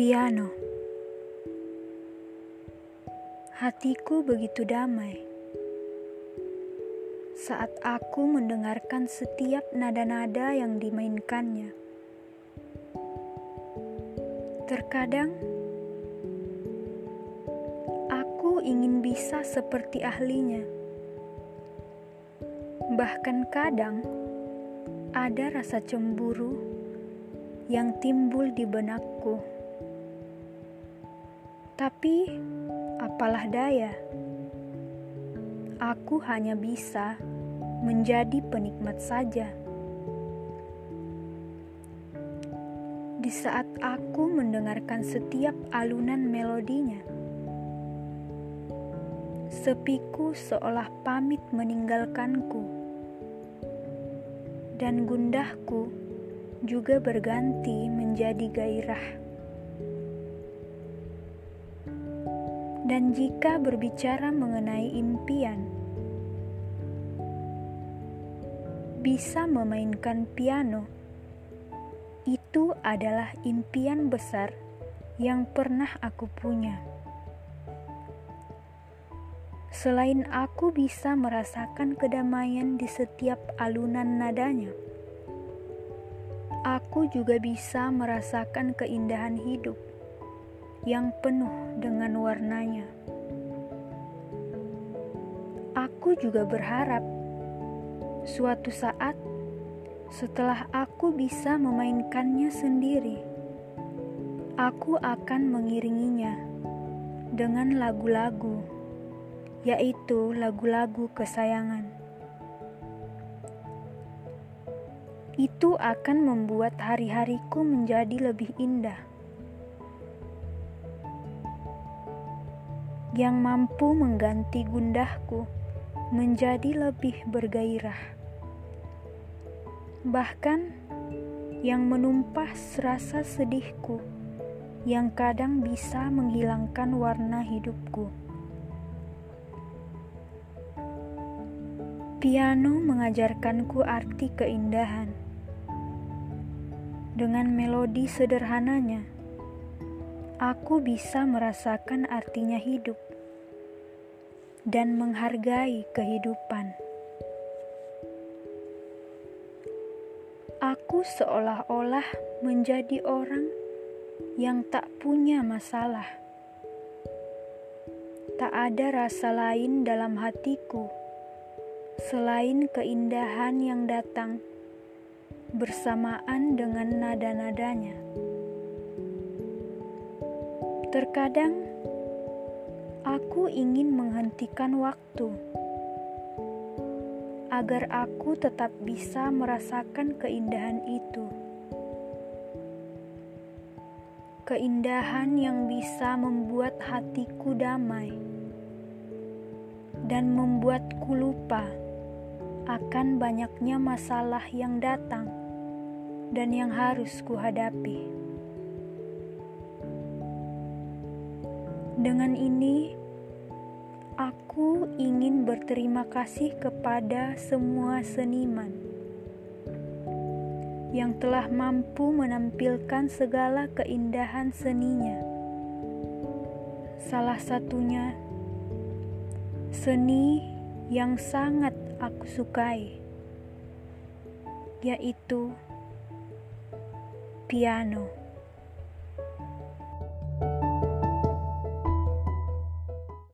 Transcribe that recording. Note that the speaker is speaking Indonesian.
Piano Hatiku begitu damai saat aku mendengarkan setiap nada-nada yang dimainkannya. Terkadang aku ingin bisa seperti ahlinya. Bahkan kadang ada rasa cemburu yang timbul di benakku. Tapi apalah daya, aku hanya bisa menjadi penikmat saja. Di saat aku mendengarkan setiap alunan melodinya, sepiku seolah pamit meninggalkanku dan gundahku juga berganti menjadi gairah. Dan jika berbicara mengenai impian, bisa memainkan piano itu adalah impian besar yang pernah aku punya. Selain aku bisa merasakan kedamaian di setiap alunan nadanya, aku juga bisa merasakan keindahan hidup yang penuh dengan warnanya. Aku juga berharap suatu saat setelah aku bisa memainkannya sendiri, aku akan mengiringinya dengan lagu-lagu yaitu lagu-lagu kesayangan. Itu akan membuat hari-hariku menjadi lebih indah. Yang mampu mengganti gundahku menjadi lebih bergairah. Bahkan yang menumpah rasa sedihku yang kadang bisa menghilangkan warna hidupku. Piano mengajarkanku arti keindahan. Dengan melodi sederhananya, aku bisa merasakan artinya hidup dan menghargai kehidupan. Aku seolah-olah menjadi orang yang tak punya masalah. Tak ada rasa lain dalam hatiku selain keindahan yang datang bersamaan dengan nada-nadanya. Terkadang aku ingin menghentikan waktu agar aku tetap bisa merasakan keindahan itu. Keindahan yang bisa membuat hatiku damai dan membuatku lupa akan banyaknya masalah yang datang dan yang harus kuhadapi. Dengan ini, aku ingin berterima kasih kepada semua seniman yang telah mampu menampilkan segala keindahan seninya. Salah satunya seni yang sangat aku sukai, yaitu piano.